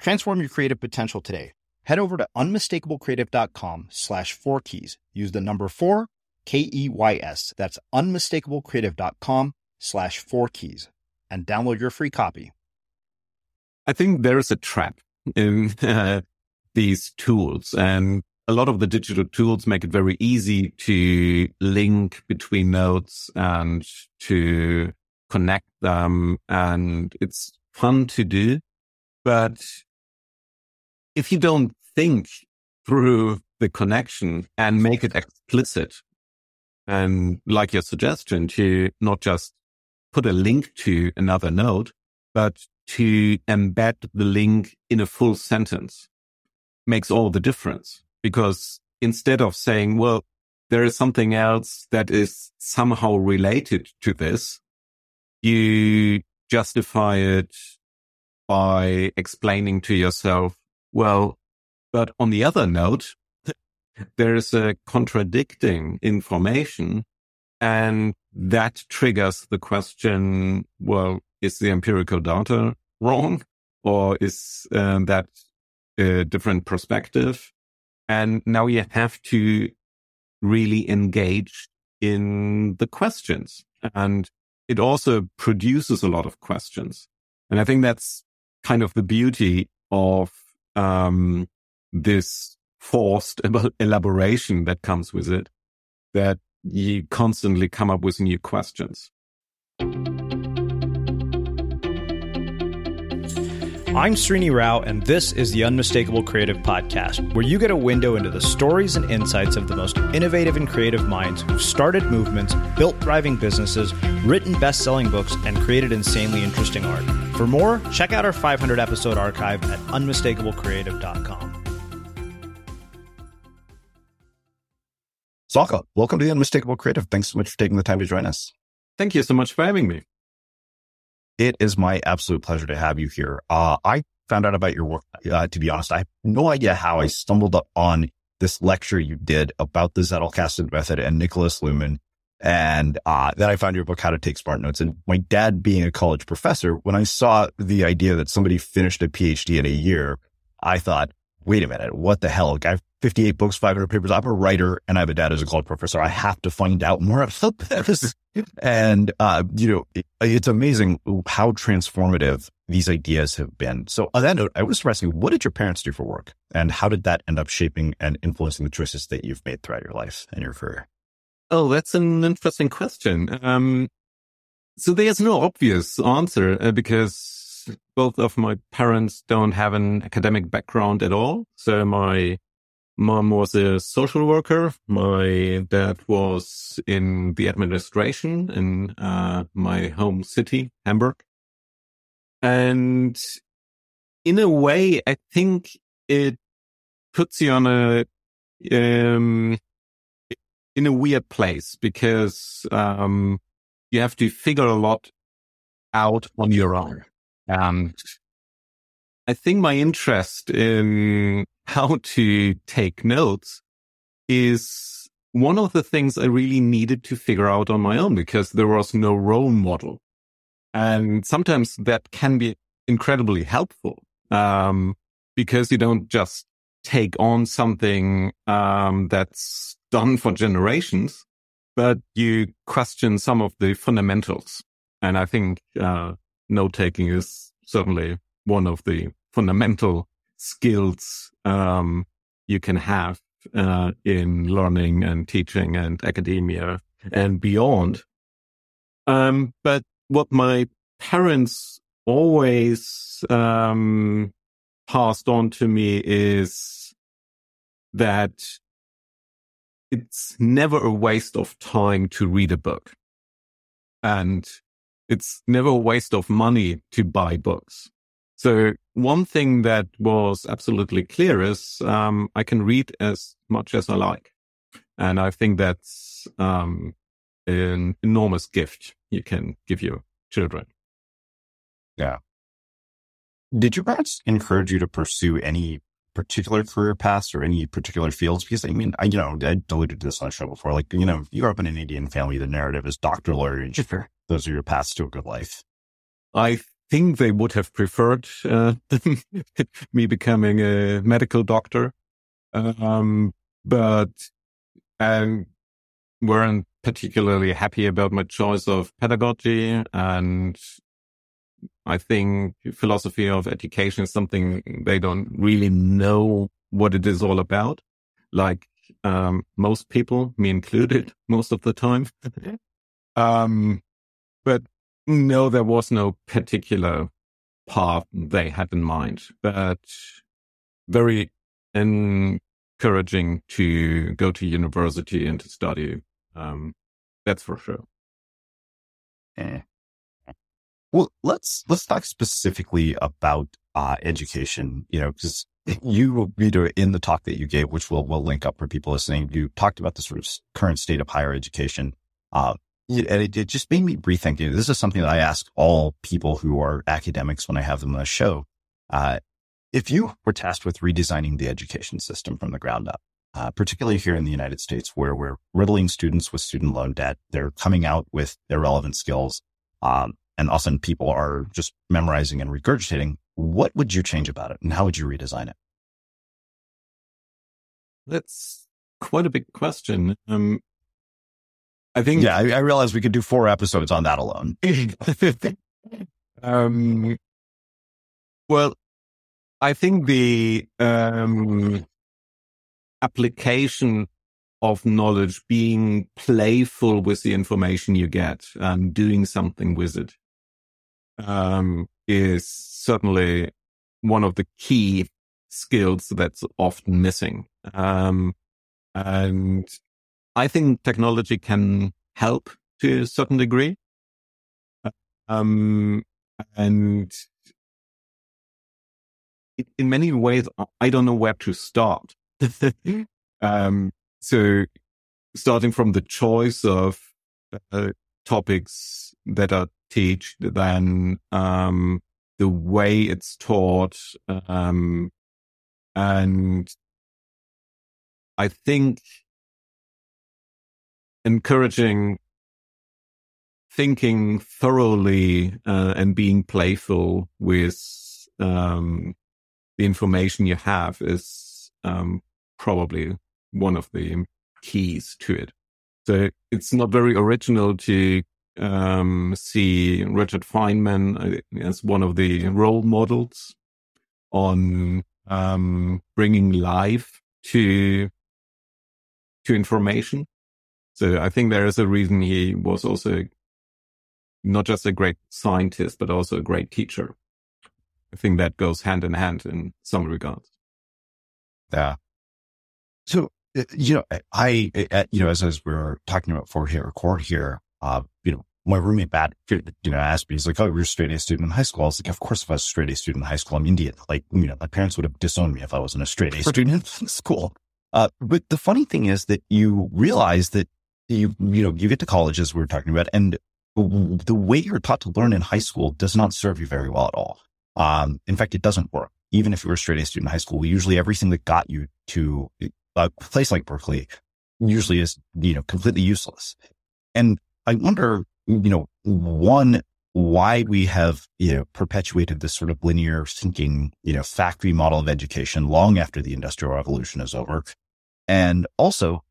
Transform your creative potential today. Head over to unmistakablecreative.com slash four keys. Use the number four, K E Y S. That's unmistakablecreative.com slash four keys and download your free copy. I think there is a trap in uh, these tools and a lot of the digital tools make it very easy to link between nodes and to connect them. And it's fun to do. But if you don't think through the connection and make it explicit, and like your suggestion to not just put a link to another node, but to embed the link in a full sentence makes all the difference. Because instead of saying, well, there is something else that is somehow related to this, you justify it by explaining to yourself well, but on the other note, there is a contradicting information and that triggers the question, well, is the empirical data wrong or is uh, that a different perspective? And now you have to really engage in the questions and it also produces a lot of questions. And I think that's kind of the beauty of um, this forced elaboration that comes with it, that you constantly come up with new questions. I'm Srini Rao, and this is the Unmistakable Creative Podcast, where you get a window into the stories and insights of the most innovative and creative minds who've started movements, built thriving businesses, written best selling books, and created insanely interesting art. For more, check out our 500 episode archive at unmistakablecreative.com. Sönke, welcome to the Unmistakable Creative. Thanks so much for taking the time to join us. Thank you so much for having me. It is my absolute pleasure to have you here. Uh, I found out about your work. Uh, to be honest, I have no idea how I stumbled on this lecture you did about the Zettelkasten method and Niklas Luhmann. And, uh, then I found your book, How to Take Smart Notes. And my dad being a college professor, when I saw the idea that somebody finished a PhD in a year, I thought, wait a minute, what the hell? Guy 58 books, 500 papers. I'm a writer and I have a dad as a college professor. I have to find out more about this. and, uh, you know, it, it's amazing how transformative these ideas have been. So on that note, I was interested, what did your parents do for work and how did that end up shaping and influencing the choices that you've made throughout your life and your career? Oh, that's an interesting question. Um, so there's no obvious answer uh, because both of my parents don't have an academic background at all. So my Mom was a social worker. My dad was in the administration in uh, my home city, Hamburg. And in a way, I think it puts you on a, um, in a weird place because, um, you have to figure a lot out on your own. And I think my interest in how to take notes is one of the things I really needed to figure out on my own because there was no role model. And sometimes that can be incredibly helpful, um, because you don't just take on something, um, that's done for generations, but you question some of the fundamentals. And I think, uh, note taking is certainly one of the fundamental skills um, you can have uh, in learning and teaching and academia and beyond. Um, but what my parents always um, passed on to me is that it's never a waste of time to read a book. And it's never a waste of money to buy books. So one thing that was absolutely clear is um, I can read as much as I like. And I think that's um, an enormous gift you can give your children. Yeah. Did your parents encourage you to pursue any particular career paths or any particular fields? Because I mean, I, you know, I alluded to this on the show before. Like, you know, you grew up in an Indian family, the narrative is doctor, lawyer, engineer. Those are your paths to a good life. I think they would have preferred uh, me becoming a medical doctor, um, but and weren't particularly happy about my choice of pedagogy and I think philosophy of education is something they don't really know what it is all about. Like, um, most people, me included, most of the time. um, but no, there was no particular path they had in mind, but very encouraging to go to university and to study. Um, that's for sure. Eh. Well, let's let's talk specifically about uh, education. You know, because you, know, in the talk that you gave, which we'll we'll link up for people listening, you talked about the sort of current state of higher education. Uh, and it, it, just made me rethink. This is something that I ask all people who are academics when I have them on the show. Uh, if you were tasked with redesigning the education system from the ground up, uh, particularly here in the United States, where we're riddling students with student loan debt, they're coming out with irrelevant skills. Um, and often people are just memorizing and regurgitating. What would you change about it and how would you redesign it? That's quite a big question. Um, I think. Yeah, I, I realize we could do four episodes on that alone. um, well, I think the um, application of knowledge, being playful with the information you get and doing something with it um, is certainly one of the key skills that's often missing. Um, and I think technology can help to a certain degree. Um, and in many ways, I don't know where to start. um, so starting from the choice of uh, topics that are teach, then um, the way it's taught, um, and I think encouraging thinking thoroughly uh, and being playful with um, the information you have is um, probably one of the keys to it. So it's not very original to um, see Richard Feynman uh, as one of the role models on um, bringing life to to information. So I think there is a reason he was also not just a great scientist, but also a great teacher. I think that goes hand in hand in some regards. Yeah. So, uh, you know, I, you know, as, as we are talking about for here, record here, uh, you know, my roommate Bat, you know, asked me, he's like, Oh, you're a straight A student in high school. I was like, of course, if I was a straight A student in high school, I'm Indian. Like, you know, my parents would have disowned me if I wasn't a straight A student in school. Uh, but the funny thing is that you realize that you, you know, you get to college as we were talking about and the way you're taught to learn in high school does not serve you very well at all. Um, in fact, it doesn't work. Even if you were a straight A student in high school, usually everything that got you to a place like Berkeley usually is, you know, completely useless. And I wonder, you know, one, why we have, you know, perpetuated this sort of linear thinking, you know, factory model of education long after the industrial revolution is over. And also,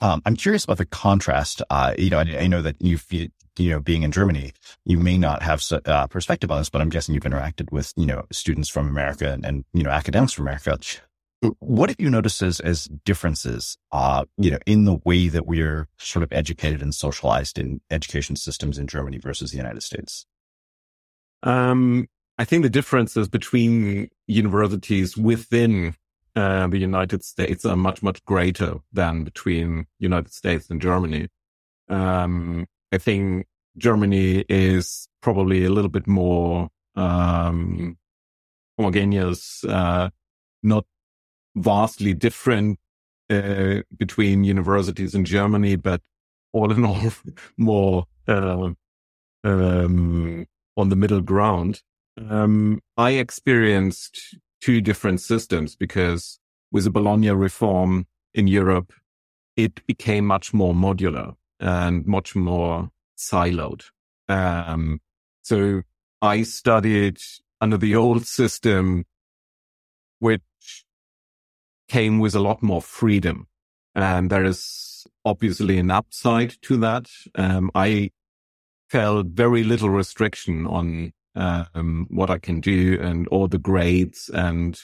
um, I'm curious about the contrast. Uh, you know, I, I know that you, you know, being in Germany, you may not have uh, perspective on this, but I'm guessing you've interacted with, you know, students from America and, and you know, academics from America. What have you noticed as, as differences, uh, you know, in the way that we're sort of educated and socialized in education systems in Germany versus the United States? Um, I think the differences between universities within uh, the United States are much, much greater than between United States and Germany. Um, I think Germany is probably a little bit more um, homogeneous, uh, not vastly different uh, between universities in Germany, but all in all, more uh, um, on the middle ground. Um, I experienced two different systems because with the Bologna reform in Europe, it became much more modular and much more siloed. Um, so I studied under the old system, which came with a lot more freedom. And there is obviously an upside to that. Um, I felt very little restriction on um, what I can do and all the grades and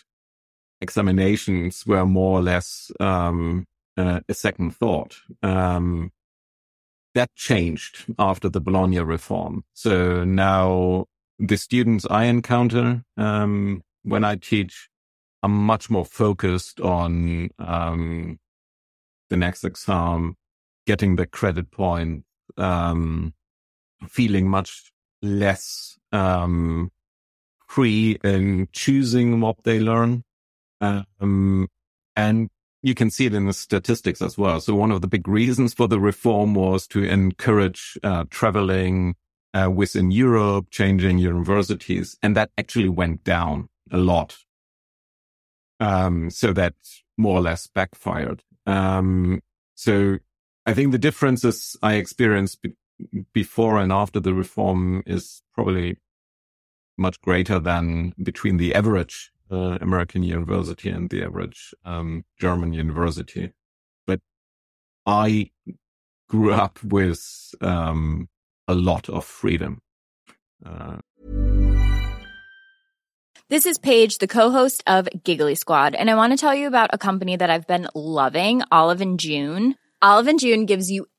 examinations were more or less um, uh, a second thought. Um, that changed after the Bologna reform. So now the students I encounter um, when I teach are much more focused on um, the next exam, getting the credit point, um, feeling much less um, free in choosing what they learn. Um, and you can see it in the statistics as well. So one of the big reasons for the reform was to encourage uh, traveling uh, within Europe, changing universities, and that actually went down a lot. Um, so that more or less backfired. Um, so I think the differences I experienced before and after the reform is probably much greater than between the average uh, American university and the average um, German university. But I grew up with um, a lot of freedom. Uh, this is Paige, the co-host of Giggly Squad, and I want to tell you about a company that I've been loving, Olive and June. Olive and June gives you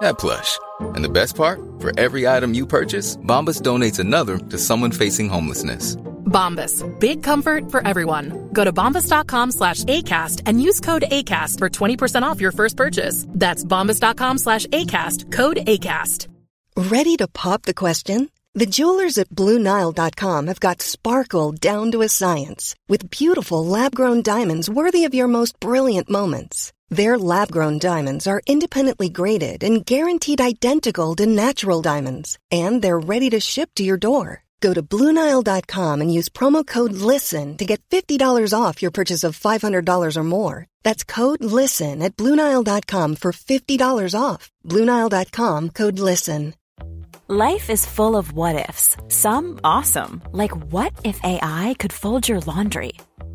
that plush. And the best part? For every item you purchase, Bombas donates another to someone facing homelessness. Bombas. Big comfort for everyone. Go to bombas.com slash ACAST and use code ACAST for 20% off your first purchase. That's bombas.com slash ACAST. Code ACAST. Ready to pop the question? The jewelers at BlueNile.com have got sparkle down to a science with beautiful lab-grown diamonds worthy of your most brilliant moments. Their lab grown diamonds are independently graded and guaranteed identical to natural diamonds, and they're ready to ship to your door. Go to Bluenile.com and use promo code LISTEN to get $50 off your purchase of $500 or more. That's code LISTEN at Bluenile.com for $50 off. Bluenile.com code LISTEN. Life is full of what ifs, some awesome, like what if AI could fold your laundry?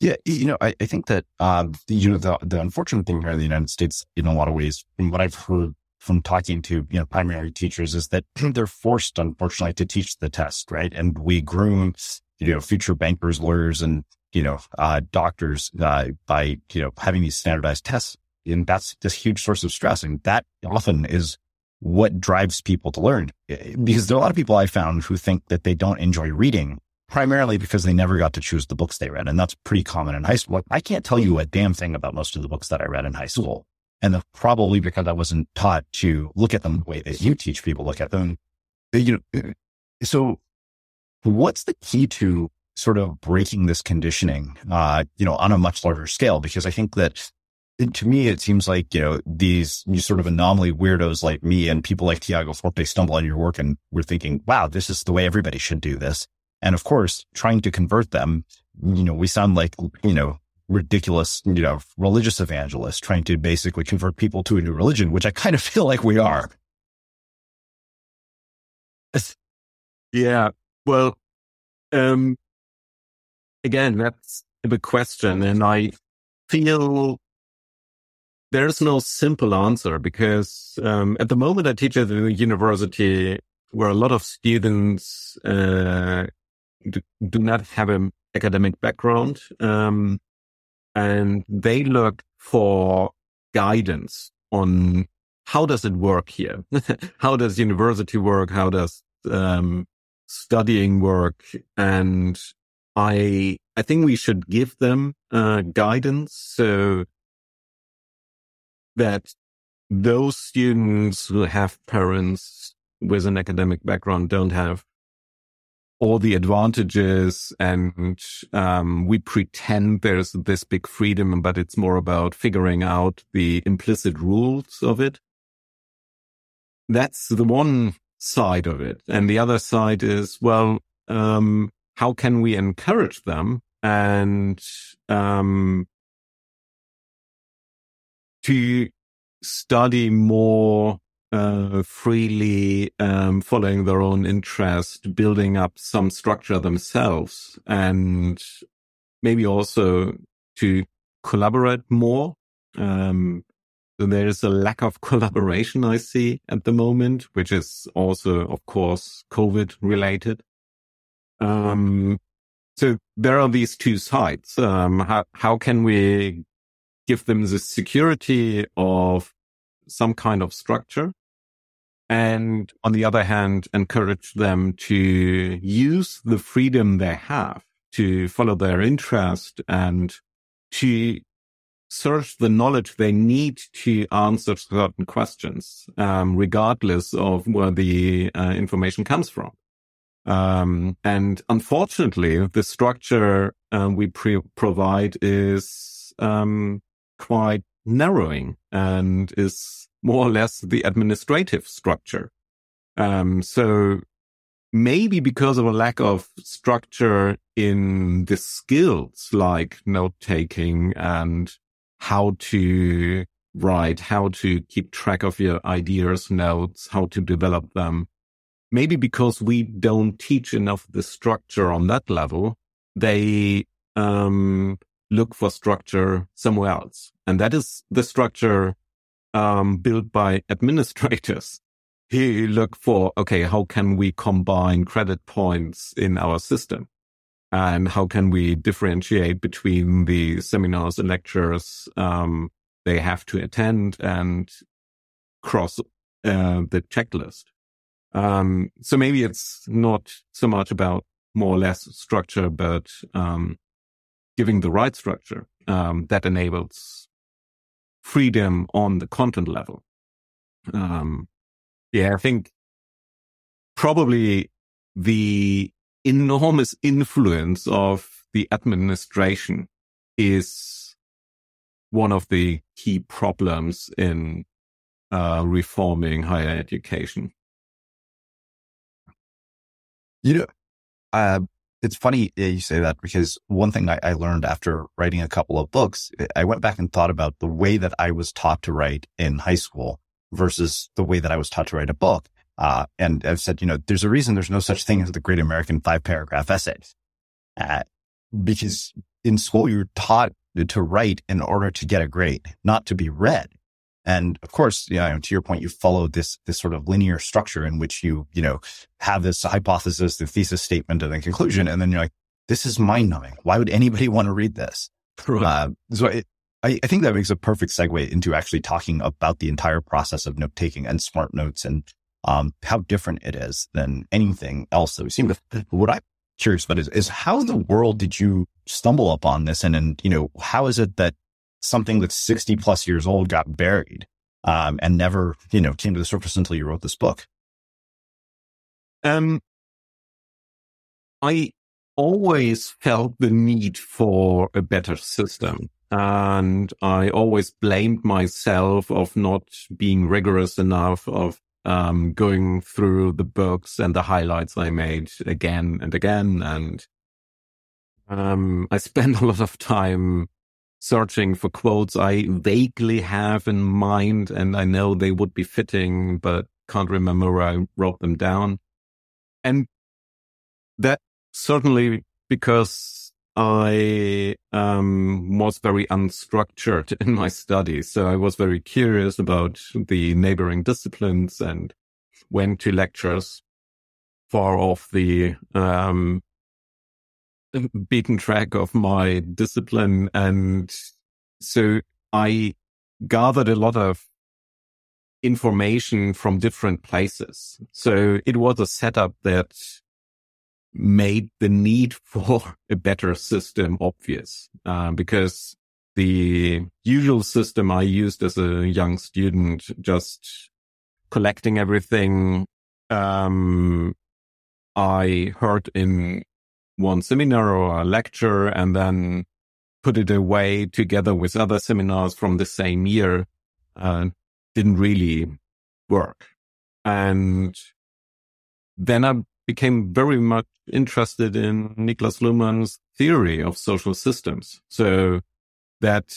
Yeah, you know, I, I think that uh, you know the the unfortunate thing here in the United States, in a lot of ways, from what I've heard from talking to you know primary teachers, is that they're forced, unfortunately, to teach the test, right? And we groom, you know, future bankers, lawyers, and you know, uh, doctors uh, by you know having these standardized tests, and that's this huge source of stress, and that often is what drives people to learn. Because there are a lot of people I found who think that they don't enjoy reading primarily because they never got to choose the books they read. And that's pretty common in high school. I can't tell you a damn thing about most of the books that I read in high school. And that's probably because I wasn't taught to look at them the way that you teach people look at them. You know, so what's the key to sort of breaking this conditioning, uh, you know, on a much larger scale? Because I think that to me, it seems like, you know, these sort of anomaly weirdos like me and people like Tiago Forte stumble on your work and we're thinking, wow, this is the way everybody should do this. And of course, trying to convert them, you know, we sound like, you know, ridiculous, you know, religious evangelists trying to basically convert people to a new religion, which I kind of feel like we are. Yeah. Well, um, again, that's a big question. And I feel there's no simple answer because um, at the moment I teach at the university where a lot of students uh, do, not have an academic background, um, and they look for guidance on how does it work here? how does university work? How does um, studying work? And I I think we should give them uh, guidance so that those students who have parents with an academic background don't have all the advantages and um, we pretend there's this big freedom, but it's more about figuring out the implicit rules of it. That's the one side of it. And the other side is, well, um, how can we encourage them and um, to study more uh, freely um, following their own interest, building up some structure themselves, and maybe also to collaborate more. Um, there is a lack of collaboration I see at the moment, which is also, of course, COVID related. Um, so there are these two sides. Um, how, how can we give them the security of some kind of structure and on the other hand, encourage them to use the freedom they have to follow their interest and to search the knowledge they need to answer certain questions, um, regardless of where the uh, information comes from. Um, and unfortunately, the structure uh, we pre- provide is um, quite narrowing and is more or less the administrative structure. Um, so maybe because of a lack of structure in the skills like note taking and how to write, how to keep track of your ideas, notes, how to develop them. maybe because we don't teach enough the structure on that level, they um, look for structure somewhere else. And that is the structure um, built by administrators. He look for, okay, how can we combine credit points in our system? And how can we differentiate between the seminars and lectures um, they have to attend and cross uh, the checklist? Um, so maybe it's not so much about more or less structure, but um, giving the right structure um, that enables freedom on the content level. Um, yeah, I think probably the enormous influence of the administration is one of the key problems in uh, reforming higher education. You know, uh, it's funny you say that because one thing I, I, learned after writing a couple of books, I went back and thought about the way that I was taught to write in high school versus the way that I was taught to write a book. Uh, and I've said, you know, there's a reason there's no such thing as the great American five paragraph essays. Uh, because in school, you're taught to write in order to get a grade, not to be read. And of course, you know, to your point, you follow this, this sort of linear structure in which you, you know, have this hypothesis, the thesis statement and the conclusion. And then you're like, this is mind numbing. Why would anybody want to read this? Right. Uh, so it, I, I think that makes a perfect segue into actually talking about the entire process of note taking and smart notes and um, how different it is than anything else that we've seen. But what I'm curious about is, is how in the world did you stumble upon this? And, and, you know, how is it that something that's 60 plus years old got buried um, and never, you know, came to the surface until you wrote this book? Um, I always felt the need for a better system. And I always blamed myself of not being rigorous enough, of um, going through the books and the highlights I made again and again. And um, I spent a lot of time searching for quotes I vaguely have in mind and I know they would be fitting, but can't remember where I wrote them down. And that certainly because I um, was very unstructured in my studies. So I was very curious about the neighboring disciplines and went to lectures far off the um, beaten track of my discipline. And so I gathered a lot of information from different places. So it was a setup that made the need for a better system obvious, uh, because the usual system I used as a young student, just collecting everything, um, I heard in one seminar or a lecture and then put it away together with other seminars from the same year uh, didn't really work. And then I became very much interested in Niklas Luhmann's theory of social systems. So that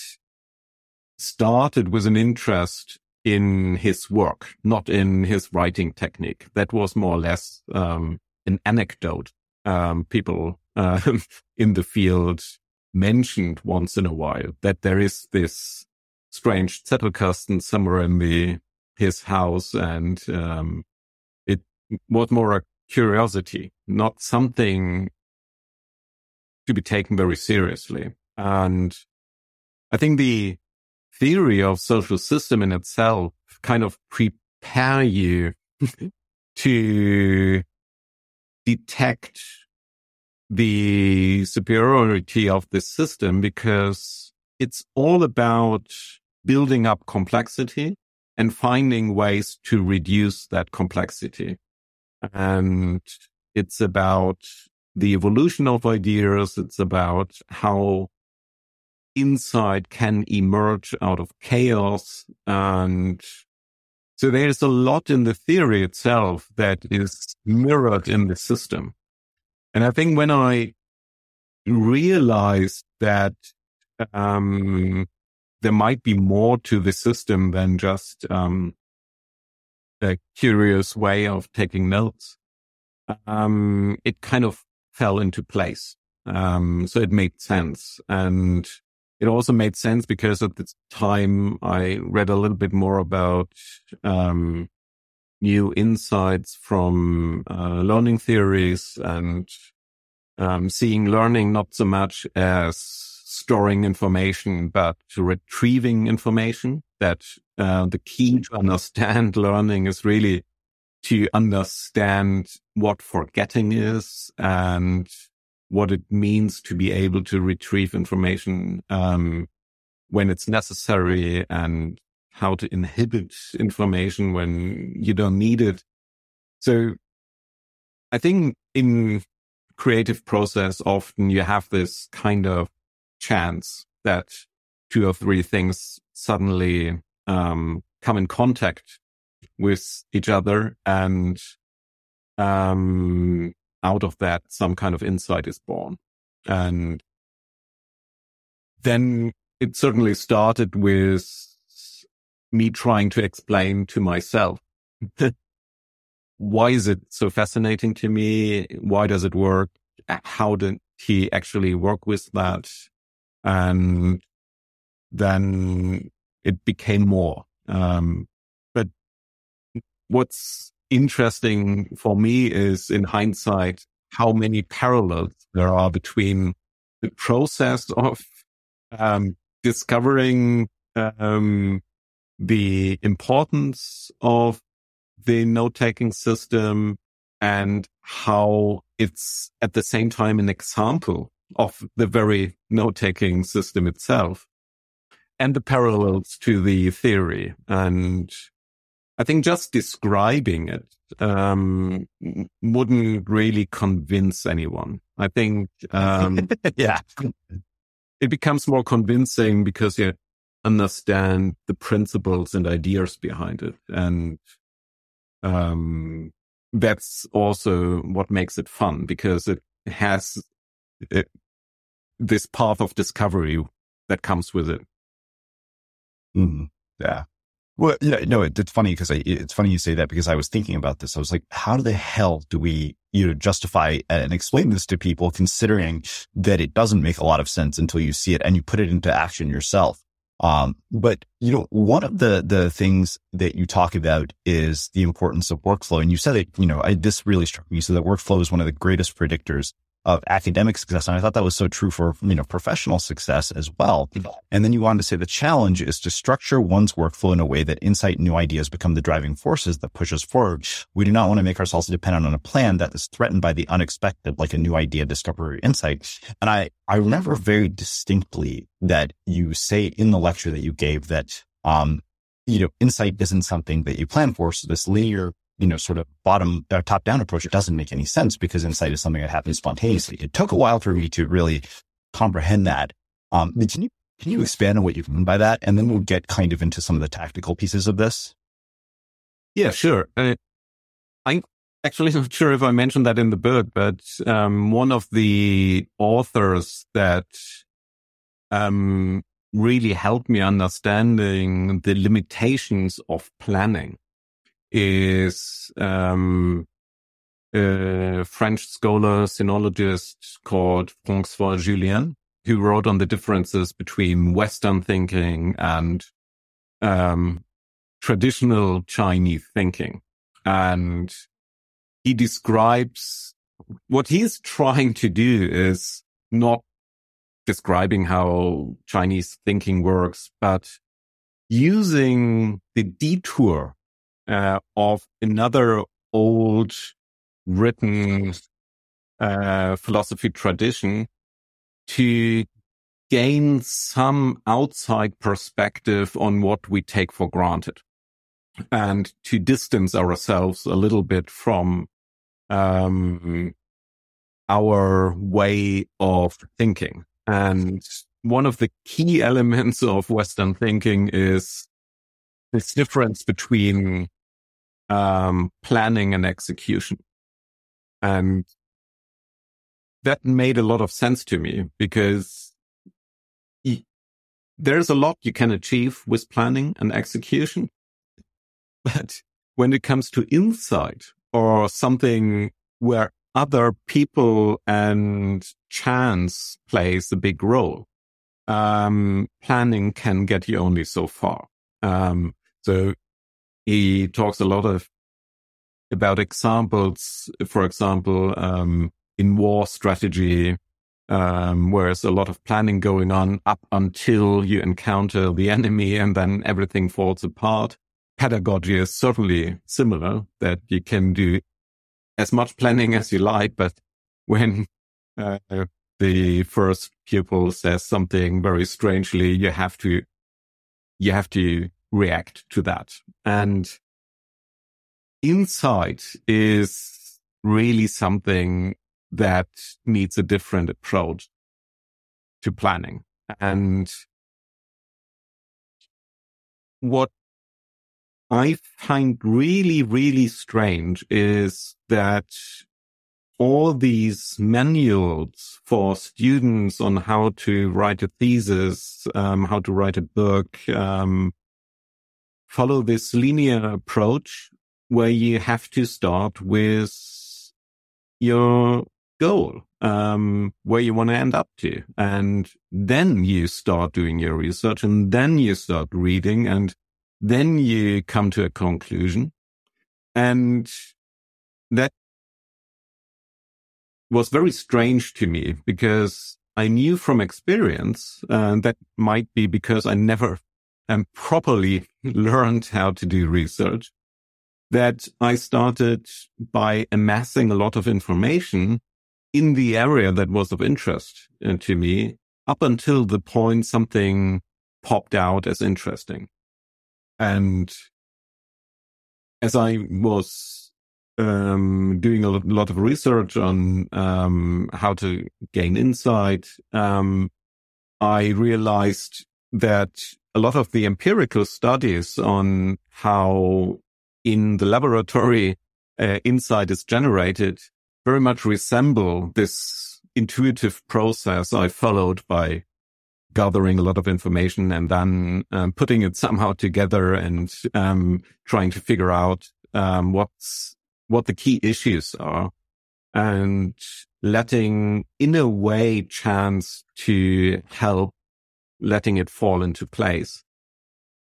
started with an interest in his work, not in his writing technique. That was more or less um, an anecdote um, people uh, in the field mentioned once in a while that there is this strange Zettelkasten somewhere in the his house, and um, it was more a curiosity, not something to be taken very seriously. And I think the theory of social system in itself kind of prepare you to detect the superiority of this system because it's all about building up complexity and finding ways to reduce that complexity. And it's about the evolution of ideas. It's about how insight can emerge out of chaos. And so there's a lot in the theory itself that is mirrored in the system. And I think when I realized that um, there might be more to the system than just um, a curious way of taking notes, um, it kind of fell into place. Um, so it made sense. And it also made sense because at the time I read a little bit more about, um, new insights from, uh, learning theories and, um, seeing learning not so much as storing information, but retrieving information that, uh, the key to understand learning is really to understand what forgetting is and what it means to be able to retrieve information um, when it's necessary and how to inhibit information when you don't need it. So I think in creative process, often you have this kind of chance that two or three things suddenly um, come in contact with each other and um, out of that, some kind of insight is born. And then it certainly started with me trying to explain to myself, why is it so fascinating to me? Why does it work? How did he actually work with that? And then it became more. Um, but what's interesting for me is in hindsight, how many parallels there are between the process of um, discovering um, the importance of the note taking system and how it's at the same time an example of the very note taking system itself and the parallels to the theory. And I think just describing it um, wouldn't really convince anyone. I think, um, yeah, it becomes more convincing because you understand the principles and ideas behind it. And, um, that's also what makes it fun because it has it, this path of discovery that comes with it. Mm, yeah. Well, yeah, no, it, it's funny because it's funny you say that because I was thinking about this. I was like, how the hell do we, you know, justify and explain this to people considering that it doesn't make a lot of sense until you see it and you put it into action yourself? Um, but you know, one of the, the things that you talk about is the importance of workflow. And you said that, you know, I, this really struck me. So that workflow is one of the greatest predictors of academic success. And I thought that was so true for, you know, professional success as well. And then you wanted to say the challenge is to structure one's workflow in a way that insight new ideas become the driving forces that push us forward. We do not want to make ourselves dependent on a plan that is threatened by the unexpected, like a new idea, discovery, insight. And I, I remember very distinctly that you say in the lecture that you gave that, um, you know, insight isn't something that you plan for. So this linear you know, sort of bottom uh, top down approach, doesn't make any sense because insight is something that happens spontaneously. It took a while for me to really comprehend that. Um, can you, can you expand on what you mean by that? And then we'll get kind of into some of the tactical pieces of this. Yeah, sure. Uh, I'm actually not sure if I mentioned that in the book, but, um, one of the authors that, um, really helped me understanding the limitations of planning is um, a French scholar, sinologist called Francois Jullien, who wrote on the differences between Western thinking and um, traditional Chinese thinking. And he describes what he's trying to do is not describing how Chinese thinking works, but using the detour uh, of another old written uh, philosophy tradition to gain some outside perspective on what we take for granted and to distance ourselves a little bit from um, our way of thinking. And one of the key elements of Western thinking is this difference between um, planning and execution. And that made a lot of sense to me because there's a lot you can achieve with planning and execution. But when it comes to insight or something where other people and chance plays a big role. Um, planning can get you only so far. Um, so he talks a lot of about examples, for example, um, in war strategy, um, where there's a lot of planning going on up until you encounter the enemy and then everything falls apart. Pedagogy is certainly similar that you can do as much planning as you like, but when uh, the first pupil says something very strangely, you have to, you have to react to that. And insight is really something that needs a different approach to planning. And what I find really, really strange is that all these manuals for students on how to write a thesis, um, how to write a book, um, follow this linear approach where you have to start with your goal, um, where you want to end up to. And then you start doing your research and then you start reading and then you come to a conclusion. And that was very strange to me because I knew from experience uh, that might be because I never um, properly learned how to do research that I started by amassing a lot of information in the area that was of interest uh, to me up until the point something popped out as interesting. And as I was um, doing a lot of research on um, how to gain insight, um, I realized that a lot of the empirical studies on how in the laboratory uh, insight is generated very much resemble this intuitive process I followed by gathering a lot of information and then um, putting it somehow together and um, trying to figure out um, what's what the key issues are and letting in a way chance to help letting it fall into place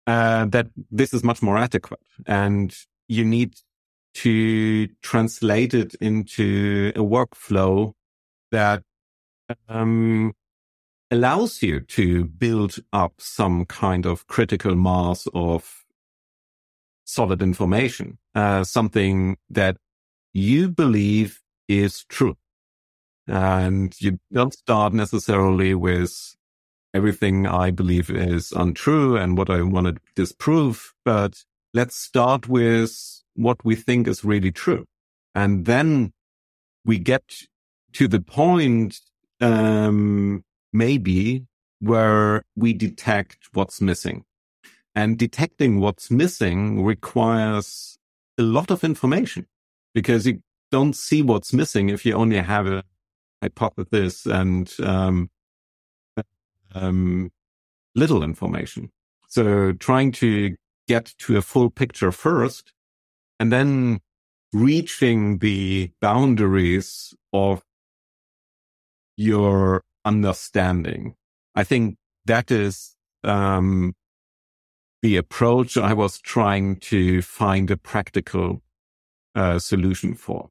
uh, that this is much more adequate and you need to translate it into a workflow that um, allows you to build up some kind of critical mass of solid information, uh, something that you believe is true. And you don't start necessarily with everything I believe is untrue and what I want to disprove, but let's start with what we think is really true. And then we get to the point, um, maybe where we detect what's missing. And detecting what's missing requires a lot of information because you don't see what's missing if you only have a hypothesis and um, um, little information. So trying to get to a full picture first and then reaching the boundaries of your understanding. I think that is um, the approach I was trying to find a practical uh, solution for.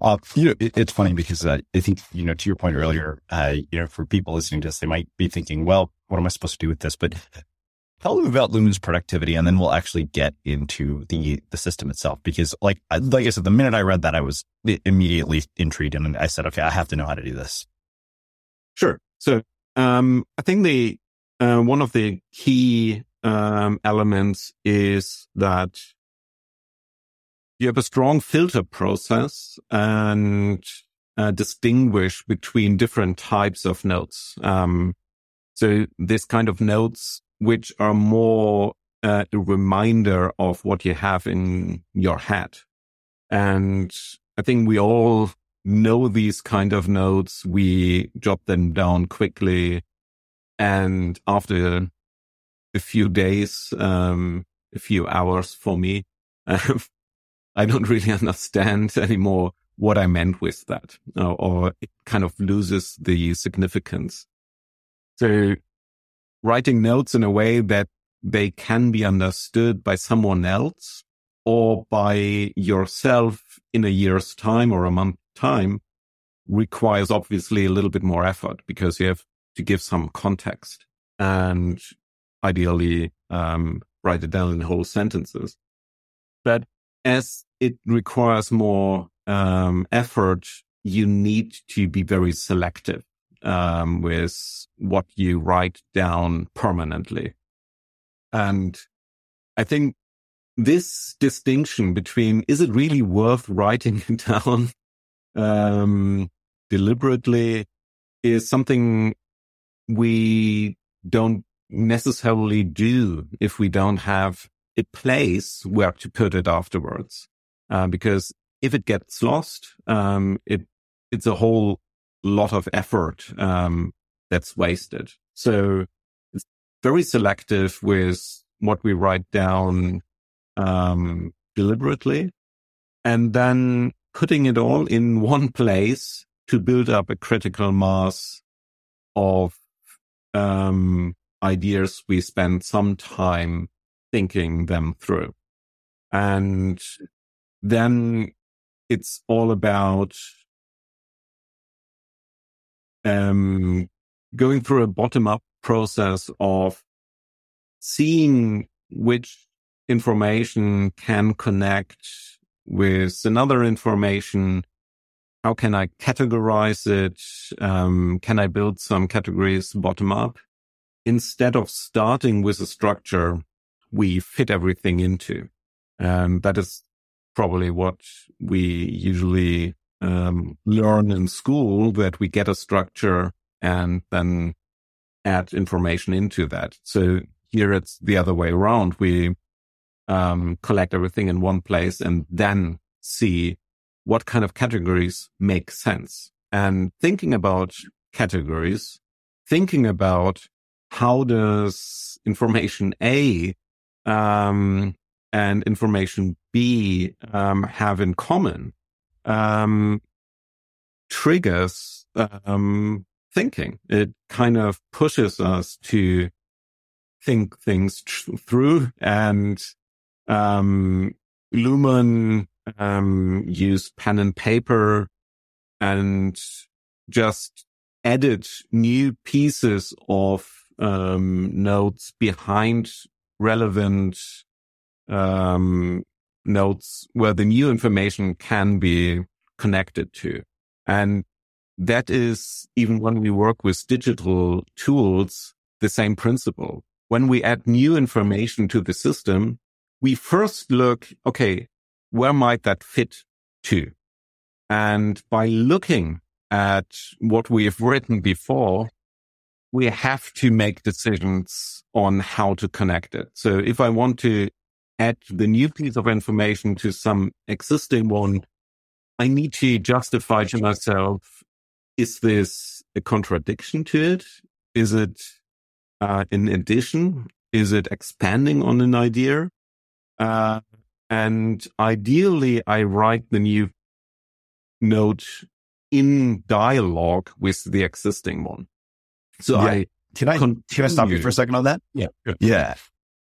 Uh, you know, it, it's funny because uh, I think, you know, to your point earlier, uh, you know, for people listening to this, they might be thinking, well, what am I supposed to do with this? But tell them about Luhmann's productivity and then we'll actually get into the, the system itself. Because like, like I said, the minute I read that, I was immediately intrigued and I said, okay, I have to know how to do this. Sure. So, um, I think the, uh, one of the key, um, elements is that you have a strong filter process and uh, distinguish between different types of notes. Um, so this kind of notes which are more uh, a reminder of what you have in your head. And I think we all know these kind of notes. We jot them down quickly. And after a few days, um, a few hours for me, I don't really understand anymore what I meant with that, or, or it kind of loses the significance. So writing notes in a way that they can be understood by someone else or by yourself in a year's time or a month time requires obviously a little bit more effort because you have to give some context and ideally um, write it down in whole sentences. But as it requires more um, effort, you need to be very selective um, with what you write down permanently. And I think this distinction between is it really worth writing it down um, deliberately is something we don't necessarily do if we don't have a place where to put it afterwards. Uh, because if it gets lost, um, it, it's a whole lot of effort, um, that's wasted. So it's very selective with what we write down, um, deliberately and then putting it all in one place to build up a critical mass of um, ideas we spend some time thinking them through. And then it's all about um, going through a bottom up process of seeing which information can connect with another information how can I categorize it? Um, can I build some categories bottom up? Instead of starting with a structure, we fit everything into. And that is probably what we usually um, learn in school that we get a structure and then add information into that. So here it's the other way around. We um, collect everything in one place and then see what kind of categories make sense. And thinking about categories, thinking about how does information A um, and information B um, have in common um, triggers um, thinking. It kind of pushes us to think things tr- through and um, Luhmann um, use pen and paper and just edit new pieces of um, notes behind relevant um, notes where the new information can be connected to. And that is even when we work with digital tools, the same principle. When we add new information to the system, we first look, okay, where might that fit to? And by looking at what we have written before, we have to make decisions on how to connect it. So if I want to add the new piece of information to some existing one, I need to justify to myself, is this a contradiction to it? Is it uh, in addition? Is it expanding on an idea? Uh, and ideally, I write the new note in dialogue with the existing one. So yeah. I can I continue. can I stop you for a second on that? Yeah, yeah.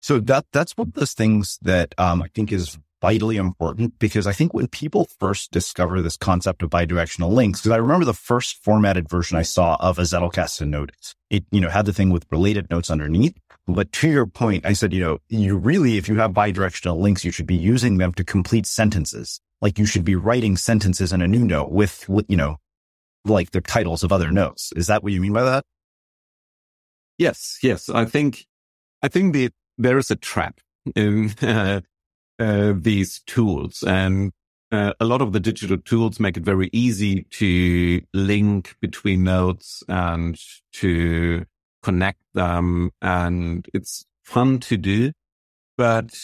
So that that's one of those things that um, I think is vitally important because I think when people first discover this concept of bidirectional links, because I remember the first formatted version I saw of a Zettelkasten notice, it, you know, had the thing with related notes underneath. But to your point, I said, you know, you really, if you have bidirectional links, you should be using them to complete sentences. Like you should be writing sentences in a new note with, you know, like the titles of other notes. Is that what you mean by that? Yes. Yes. I think, I think the, there is a trap in uh, uh, these tools and uh, a lot of the digital tools make it very easy to link between notes and to connect them and it's fun to do. But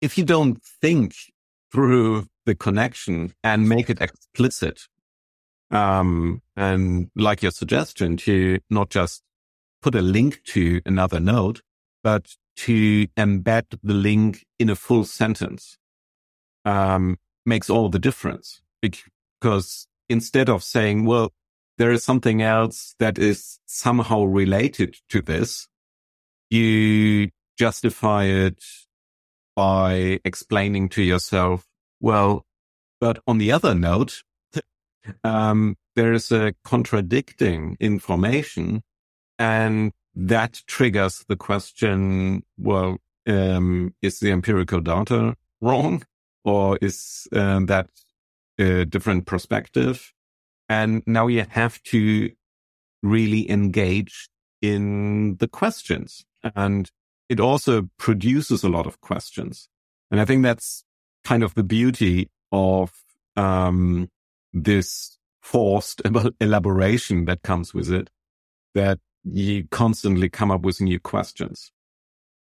if you don't think through the connection and make it explicit, um, and like your suggestion to not just put a link to another node, but to embed the link in a full sentence, um, makes all the difference because instead of saying, well, there is something else that is somehow related to this. You justify it by explaining to yourself, well, but on the other note, um, there is a contradicting information and that triggers the question, well, um, is the empirical data wrong or is um, that a different perspective? And now you have to really engage in the questions. And it also produces a lot of questions. And I think that's kind of the beauty of um, this forced elaboration that comes with it that you constantly come up with new questions.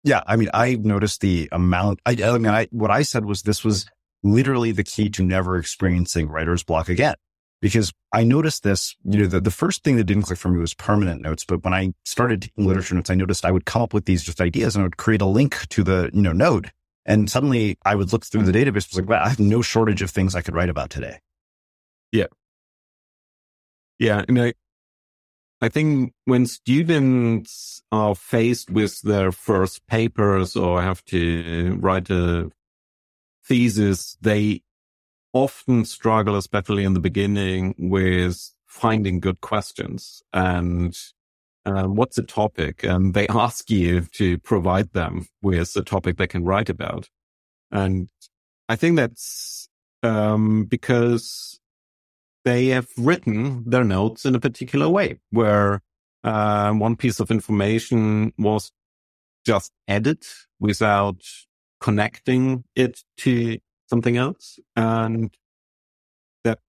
Yeah. I mean, I noticed the amount, I, I mean, I, what I said was this was literally the key to never experiencing writer's block again. Because I noticed this, you know, the, the first thing that didn't click for me was permanent notes. But when I started taking literature notes, I noticed I would come up with these just ideas and I would create a link to the, you know, node. And suddenly I would look through the mm-hmm. database. was like, wow, I have no shortage of things I could write about today. Yeah. Yeah. And I, I think when students are faced with their first papers or have to write a thesis, they often struggle, especially in the beginning, with finding good questions and uh, what's the topic? And they ask you to provide them with a topic they can write about. And I think that's um, because they have written their notes in a particular way where uh, one piece of information was just added without connecting it to something else. And that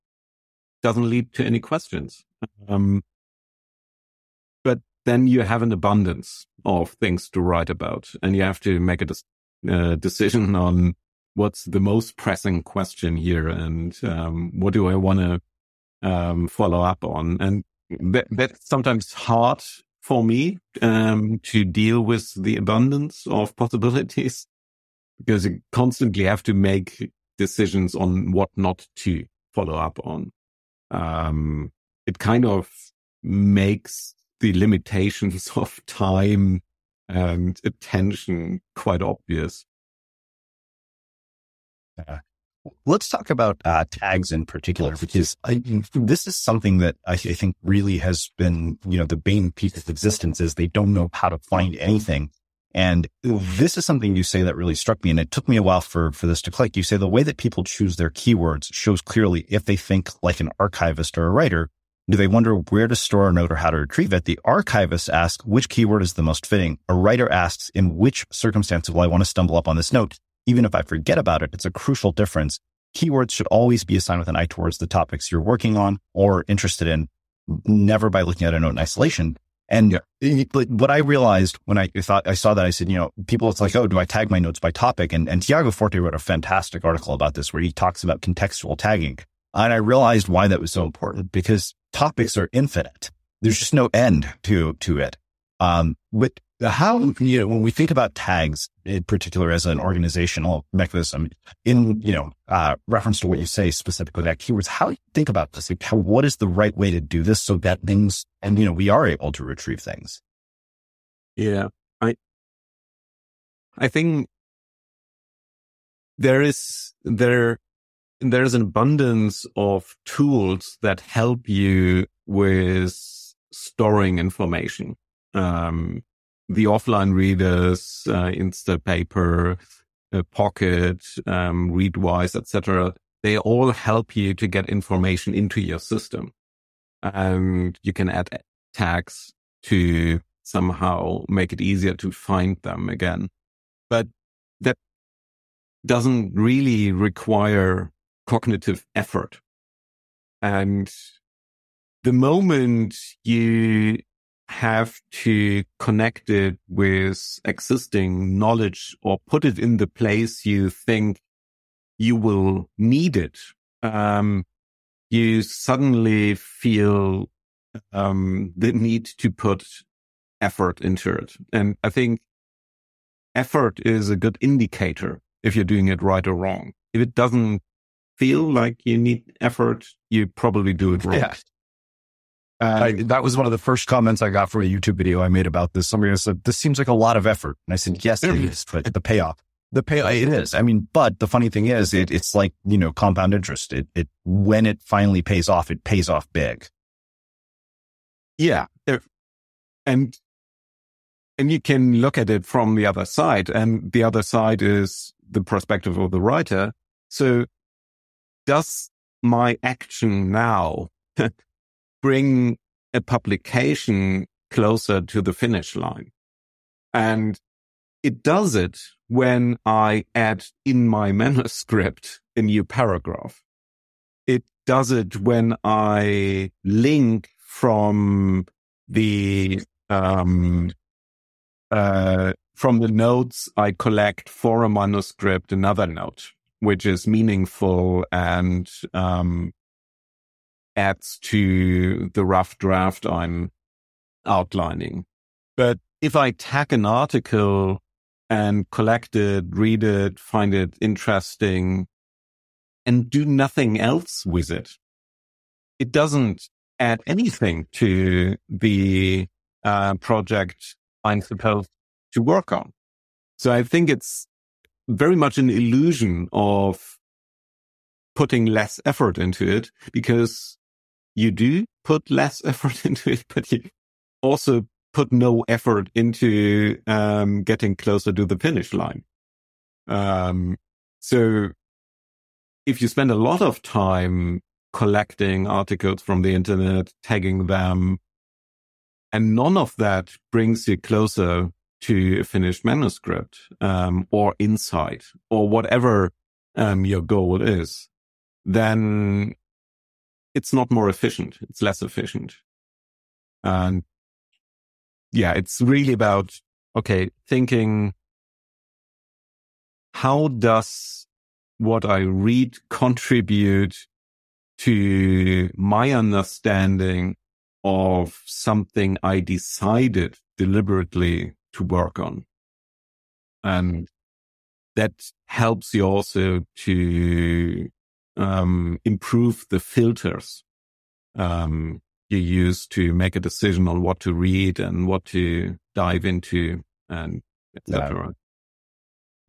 doesn't lead to any questions. Um, but then you have an abundance of things to write about and you have to make a uh, decision on what's the most pressing question here and um, what do I want to um, follow up on. And that, that's sometimes hard for me um, to deal with the abundance of possibilities because you constantly have to make decisions on what not to follow up on. Um, it kind of makes the limitations of time and attention quite obvious. Yeah. Let's talk about uh, tags in particular, because I, this is something that I, I, think really has been, you know, the bane piece of existence is they don't know how to find anything. And this is something you say that really struck me. And it took me a while for, for this to click. You say the way that people choose their keywords shows clearly if they think like an archivist or a writer. Do they wonder where to store a note or how to retrieve it? The archivist asks which keyword is the most fitting. A writer asks in which circumstance will I want to stumble up on this note? Even if I forget about it, it's a crucial difference. Keywords should always be assigned with an eye towards the topics you're working on or interested in, never by looking at a note in isolation. And yeah. what I realized when I thought I saw that, I said, you know, people, it's like, oh, do I tag my notes by topic? And, and Tiago Forte wrote a fantastic article about this where he talks about contextual tagging. And I realized why that was so important because topics are infinite. There's just no end to, to it. Um, but how, you know, when we think about tags in particular as an organizational mechanism in, you know, uh, reference to what you say specifically that keywords, how do you think about this? Like how, what is the right way to do this so that things, and, you know, we are able to retrieve things? Yeah. I, I think there is, there, there's an abundance of tools that help you with storing information. Um, the offline readers, uh, Instapaper, uh, Pocket, um, Readwise, etc. They all help you to get information into your system, and you can add tags to somehow make it easier to find them again. But that doesn't really require cognitive effort. And the moment you have to connect it with existing knowledge or put it in the place you think you will need it, um, you suddenly feel um, the need to put effort into it. And I think effort is a good indicator if you're doing it right or wrong. If it doesn't feel like you need effort, you probably do it wrong. Yeah. I, that was one of the first comments I got from a YouTube video I made about this. Somebody said, this seems like a lot of effort. And I said, mm. yes, it is, but the payoff, the pay, it is. I mean, but the funny thing is it, it's like, you know, compound interest. It, it, when it finally pays off, it pays off big. Yeah. And, and you can look at it from the other side and the other side is the perspective of the writer. So does my action now bring a publication closer to the finish line. And it does it when I add in my manuscript a new paragraph. It does it when I link from the um, uh, from the notes I collect for a manuscript another note, which is meaningful and um, adds to the rough draft I'm outlining. But if I tag an article and collect it, read it, find it interesting, and do nothing else with it, it doesn't add anything to the uh, project I'm supposed to work on. So I think it's very much an illusion of putting less effort into it because you do put less effort into it, but you also put no effort into um, getting closer to the finish line. Um, so if you spend a lot of time collecting articles from the internet, tagging them, and none of that brings you closer to a finished manuscript um, or insight or whatever um, your goal is, then it's not more efficient. It's less efficient. And yeah, it's really about, okay, thinking, how does what I read contribute to my understanding of something I decided deliberately to work on. And that helps you also to um, improve the filters um, you use to make a decision on what to read and what to dive into and etc.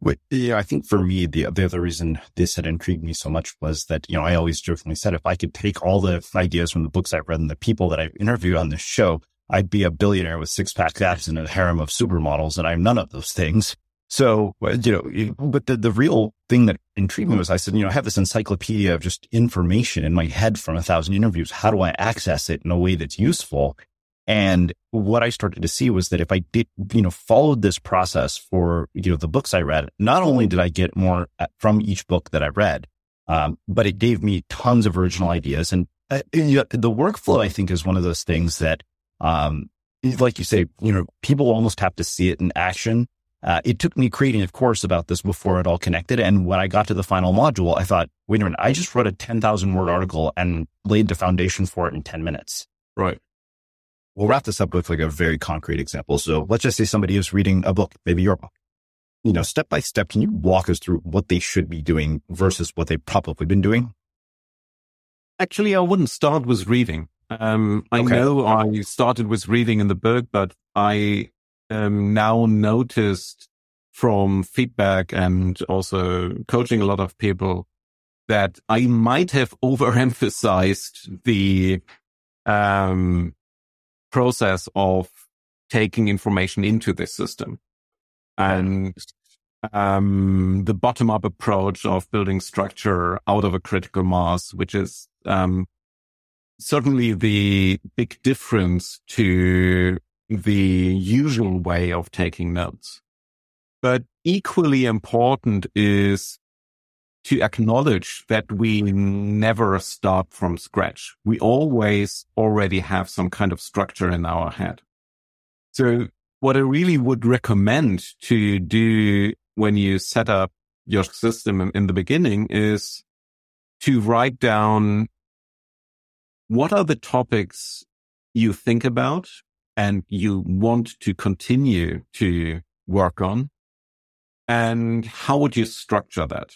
Wait, yeah, I think for me, the, the other reason this had intrigued me so much was that, you know, I always jokingly said if I could take all the ideas from the books I've read and the people that I've interviewed on this show, I'd be a billionaire with six pack abs and a harem of supermodels. And I'm none of those things. So, you know, but the, the real thing that intrigued me was I said, you know, I have this encyclopedia of just information in my head from a thousand interviews. How do I access it in a way that's useful? And what I started to see was that if I did, you know, followed this process for, you know, the books I read, not only did I get more uh, from each book that I read, um, but it gave me tons of original ideas. And uh, the workflow, I think, is one of those things that, um, like you say, you know, people almost have to see it in action. Uh, it took me creating a course about this before it all connected. And when I got to the final module, I thought, wait a minute, I just wrote a 10,000 word article and laid the foundation for it in 10 minutes. Right we'll wrap this up with like a very concrete example. So let's just say somebody is reading a book, maybe your book. You know, step by step, can you walk us through what they should be doing versus what they've probably been doing? Actually, I wouldn't start with reading. Um, I okay. know I started with reading in the book, but I um, now noticed from feedback and also coaching a lot of people that I might have overemphasized the um, process of taking information into this system. And um, the bottom up approach of building structure out of a critical mass, which is um, certainly the big difference to the usual way of taking notes. But equally important is to acknowledge that we never start from scratch. We always already have some kind of structure in our head. So what I really would recommend to do when you set up your system in the beginning is to write down what are the topics you think about and you want to continue to work on and how would you structure that?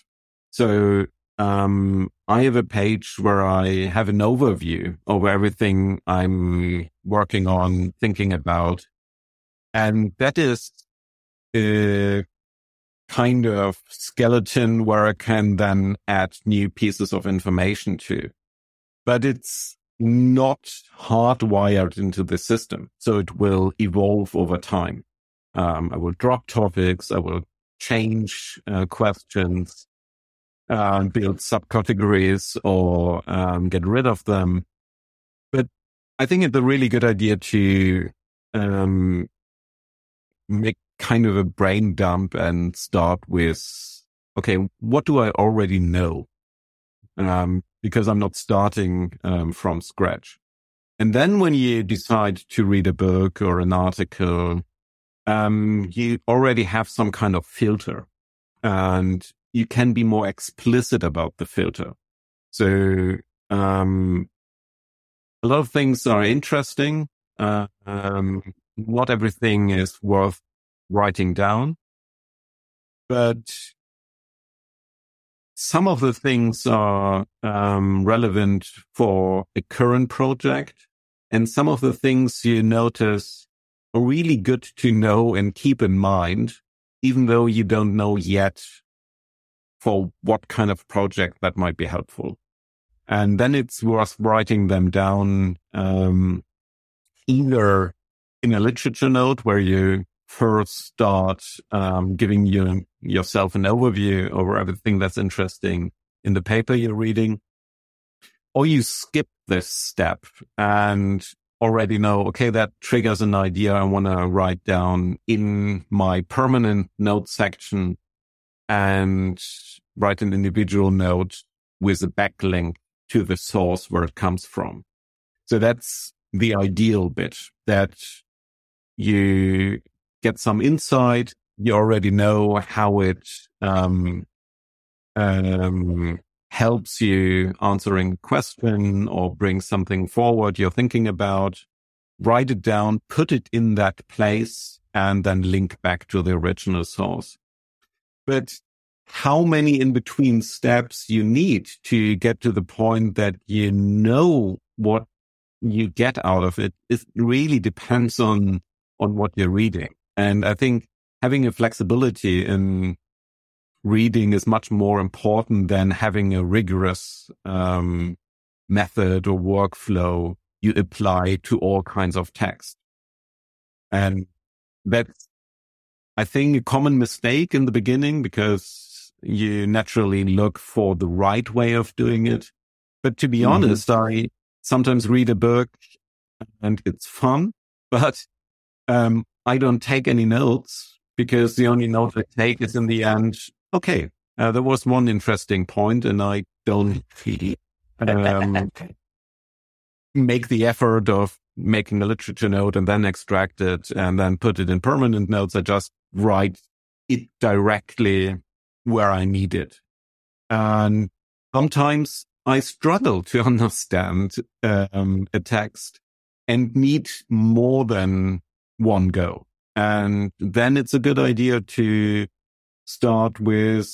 So um, I have a page where I have an overview of everything I'm working on, thinking about. And that is a kind of skeleton where I can then add new pieces of information to. But it's not hardwired into the system. So it will evolve over time. Um, I will drop topics. I will change uh, questions uh, build subcategories or um, get rid of them. But I think it's a really good idea to um, make kind of a brain dump and start with, okay, what do I already know? Um, because I'm not starting um, from scratch. And then when you decide to read a book or an article, um, you already have some kind of filter and you can be more explicit about the filter. So, um, a lot of things are interesting. Uh, um, not everything is worth writing down, but some of the things are um, relevant for a current project, and some of the things you notice are really good to know and keep in mind, even though you don't know yet for what kind of project that might be helpful. And then it's worth writing them down um, either in a literature note where you first start um, giving you yourself an overview over everything that's interesting in the paper you're reading, or you skip this step and already know, okay, that triggers an idea I want to write down in my permanent note section and write an individual note with a backlink to the source where it comes from. So that's the ideal bit that you get some insight. You already know how it um, um, helps you answering a question or bring something forward you're thinking about. Write it down, put it in that place, and then link back to the original source. But how many in between steps you need to get to the point that you know what you get out of it, it really depends on, on what you're reading. And I think having a flexibility in reading is much more important than having a rigorous um, method or workflow you apply to all kinds of text. And that's, I think, a common mistake in the beginning because you naturally look for the right way of doing it. But to be mm-hmm. honest, I sometimes read a book and it's fun, but um, I don't take any notes because the only note I take is in the end, okay, uh, there was one interesting point and I don't um, make the effort of making a literature note and then extract it and then put it in permanent notes. I just write it directly where I need it. And sometimes I struggle to understand um, a text and need more than one go. And then it's a good idea to start with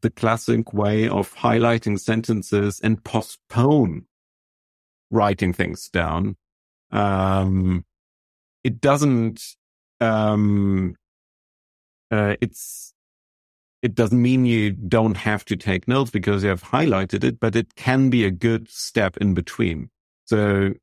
the classic way of highlighting sentences and postpone writing things down. Um, it doesn't, um, uh, it's, it doesn't mean you don't have to take notes because you have highlighted it, but it can be a good step in between. So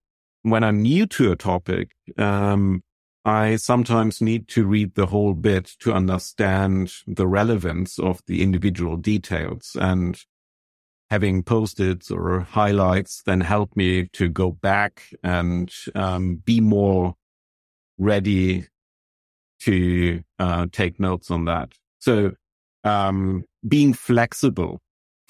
when I'm new to a topic, um, I sometimes need to read the whole bit to understand the relevance of the individual details and having post-its or highlights then help me to go back and um, be more ready to uh, take notes on that. So um, being flexible,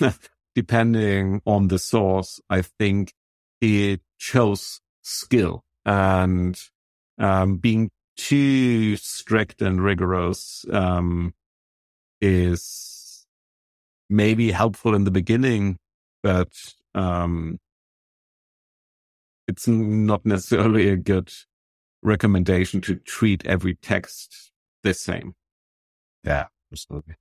depending on the source, I think it shows skill and um, being too strict and rigorous um, is maybe helpful in the beginning, but um, it's not necessarily a good recommendation to treat every text the same. Yeah, absolutely.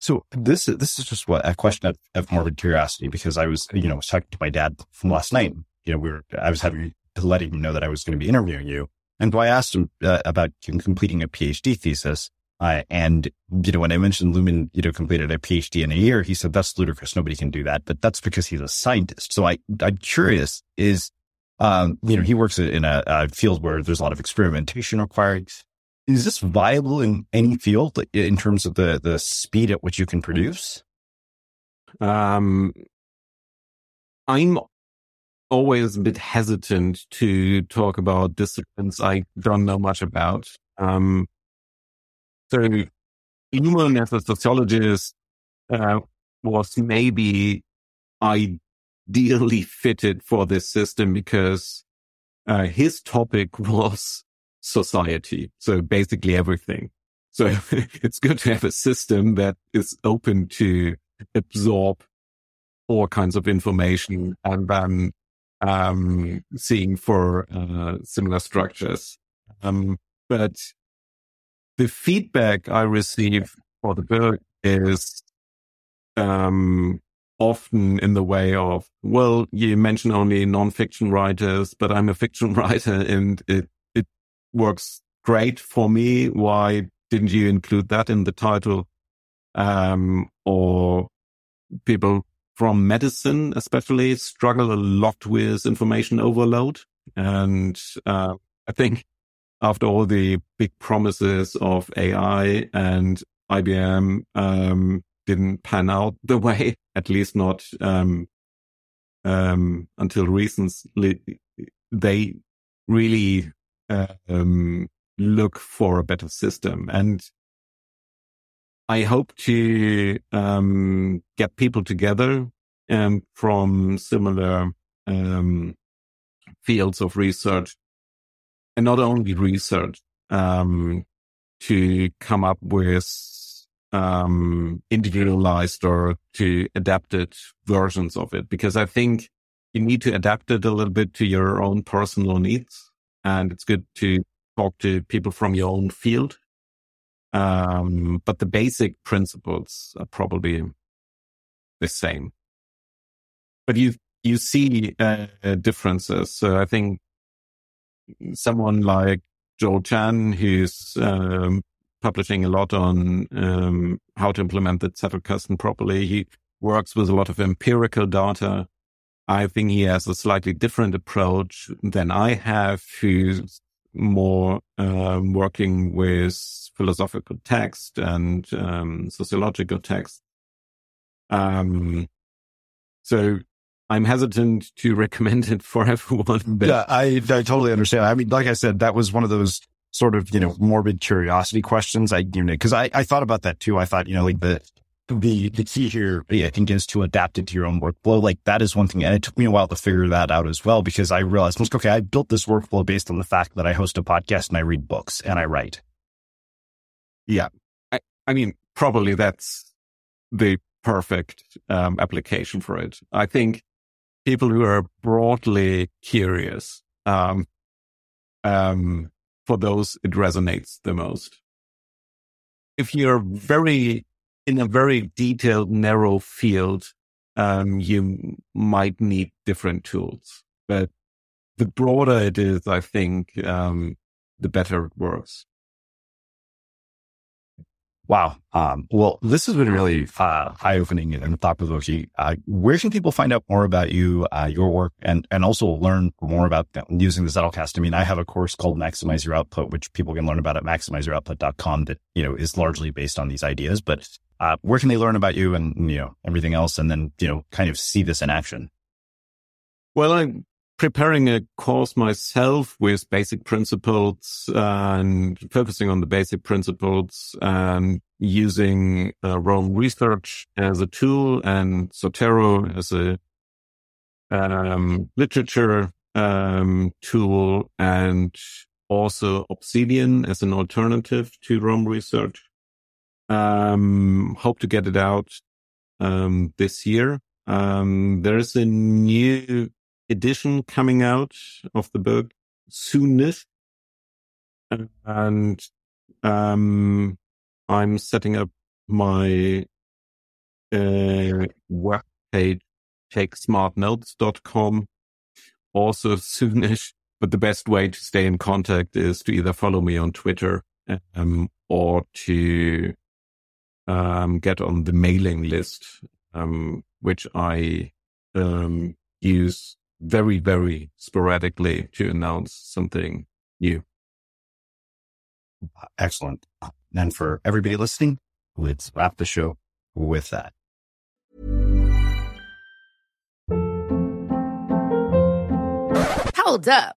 So this this is just what a question of, of morbid curiosity because I was you know was talking to my dad from last night. You know, we were I was having letting him know that I was going to be interviewing you, and I asked him uh, about completing a PhD thesis. Uh, and, you know, when I mentioned Luhmann, you know, completed a PhD in a year, he said, that's ludicrous. Nobody can do that. But that's because he's a scientist. So I, I'm curious is, um, you know, he works in a, a, field where there's a lot of experimentation required. Is this viable in any field in terms of the, the speed at which you can produce? Um, I'm always a bit hesitant to talk about disciplines I don't know much about. Um, so Luhmann as a sociologist uh, was maybe ideally fitted for this system because uh, his topic was society. So basically everything. So it's good to have a system that is open to absorb all kinds of information and then um, seeing for uh, similar structures. Um, but the feedback I receive for the book is um, often in the way of, well, you mention only nonfiction writers, but I'm a fiction writer and it, it works great for me. Why didn't you include that in the title? Um, or people from medicine, especially struggle a lot with information overload. And, uh, I think after all the big promises of AI and IBM, um, didn't pan out the way, at least not, um, um, until recently, they really, um, look for a better system. And I hope to, um, get people together, um, from similar, um, fields of research and not only research, um, to come up with um, individualized or to adapted versions of it because I think you need to adapt it a little bit to your own personal needs. And it's good to talk to people from your own field. Um, but the basic principles are probably the same. But you, you see uh, differences. So I think someone like Joel Chan, who's um, publishing a lot on um, how to implement the Zettelkasten properly. He works with a lot of empirical data. I think he has a slightly different approach than I have, who's more um, working with philosophical text and um, sociological text. Um, so I'm hesitant to recommend it for everyone. But... Yeah, I, I totally understand. I mean, like I said, that was one of those sort of, you know, morbid curiosity questions. I, you know, cause I, I thought about that too. I thought, you know, like the, the, the key here, I think is to adapt it to your own workflow. Like that is one thing. And it took me a while to figure that out as well, because I realized, okay, I built this workflow based on the fact that I host a podcast and I read books and I write. Yeah. I, I mean, probably that's the perfect um, application for it. I think people who are broadly curious, um, um, for those it resonates the most. If you're very in a very detailed, narrow field, um, you might need different tools. But the broader it is, I think, um, the better it works. Wow. Um, well, this has been really uh, eye opening and thought provoking. Uh, where can people find out more about you, uh, your work, and and also learn more about using the Zettelkasten? I mean, I have a course called Maximize Your Output, which people can learn about at maximizeyouroutput.com that you know is largely based on these ideas. But uh, where can they learn about you and you know everything else, and then you know kind of see this in action? Well, I'm preparing a course myself with basic principles and focusing on the basic principles and using uh, Roam Research as a tool and Zotero as a um, literature um, tool and also Obsidian as an alternative to Roam Research. Um, hope to get it out um, this year. Um, there's a new edition coming out of the book soonish. And, um, I'm setting up my, uh, web page, takesmartnotes.com also soonish. But the best way to stay in contact is to either follow me on Twitter, um, or to, um, get on the mailing list, um, which I, um, use very, very sporadically to announce something new. Excellent. And for everybody listening, let's wrap the show with that. Hold up.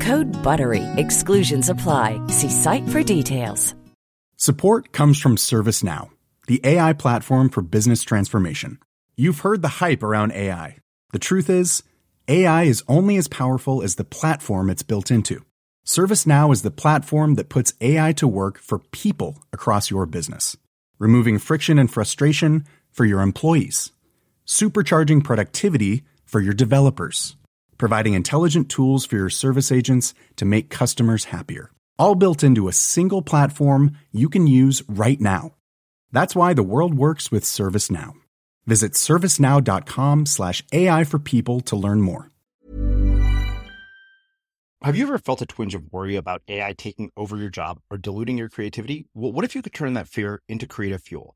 Code BUTTERY. Exclusions apply. See site for details. Support comes from ServiceNow, the AI platform for business transformation. You've heard the hype around AI. The truth is, AI is only as powerful as the platform it's built into. ServiceNow is the platform that puts AI to work for people across your business, removing friction and frustration for your employees, supercharging productivity for your developers, providing intelligent tools for your service agents to make customers happier. All built into a single platform you can use right now. That's why the world works with ServiceNow. Visit servicenow.com slash AI for people to learn more. Have you ever felt a twinge of worry about AI taking over your job or diluting your creativity? Well, what if you could turn that fear into creative fuel?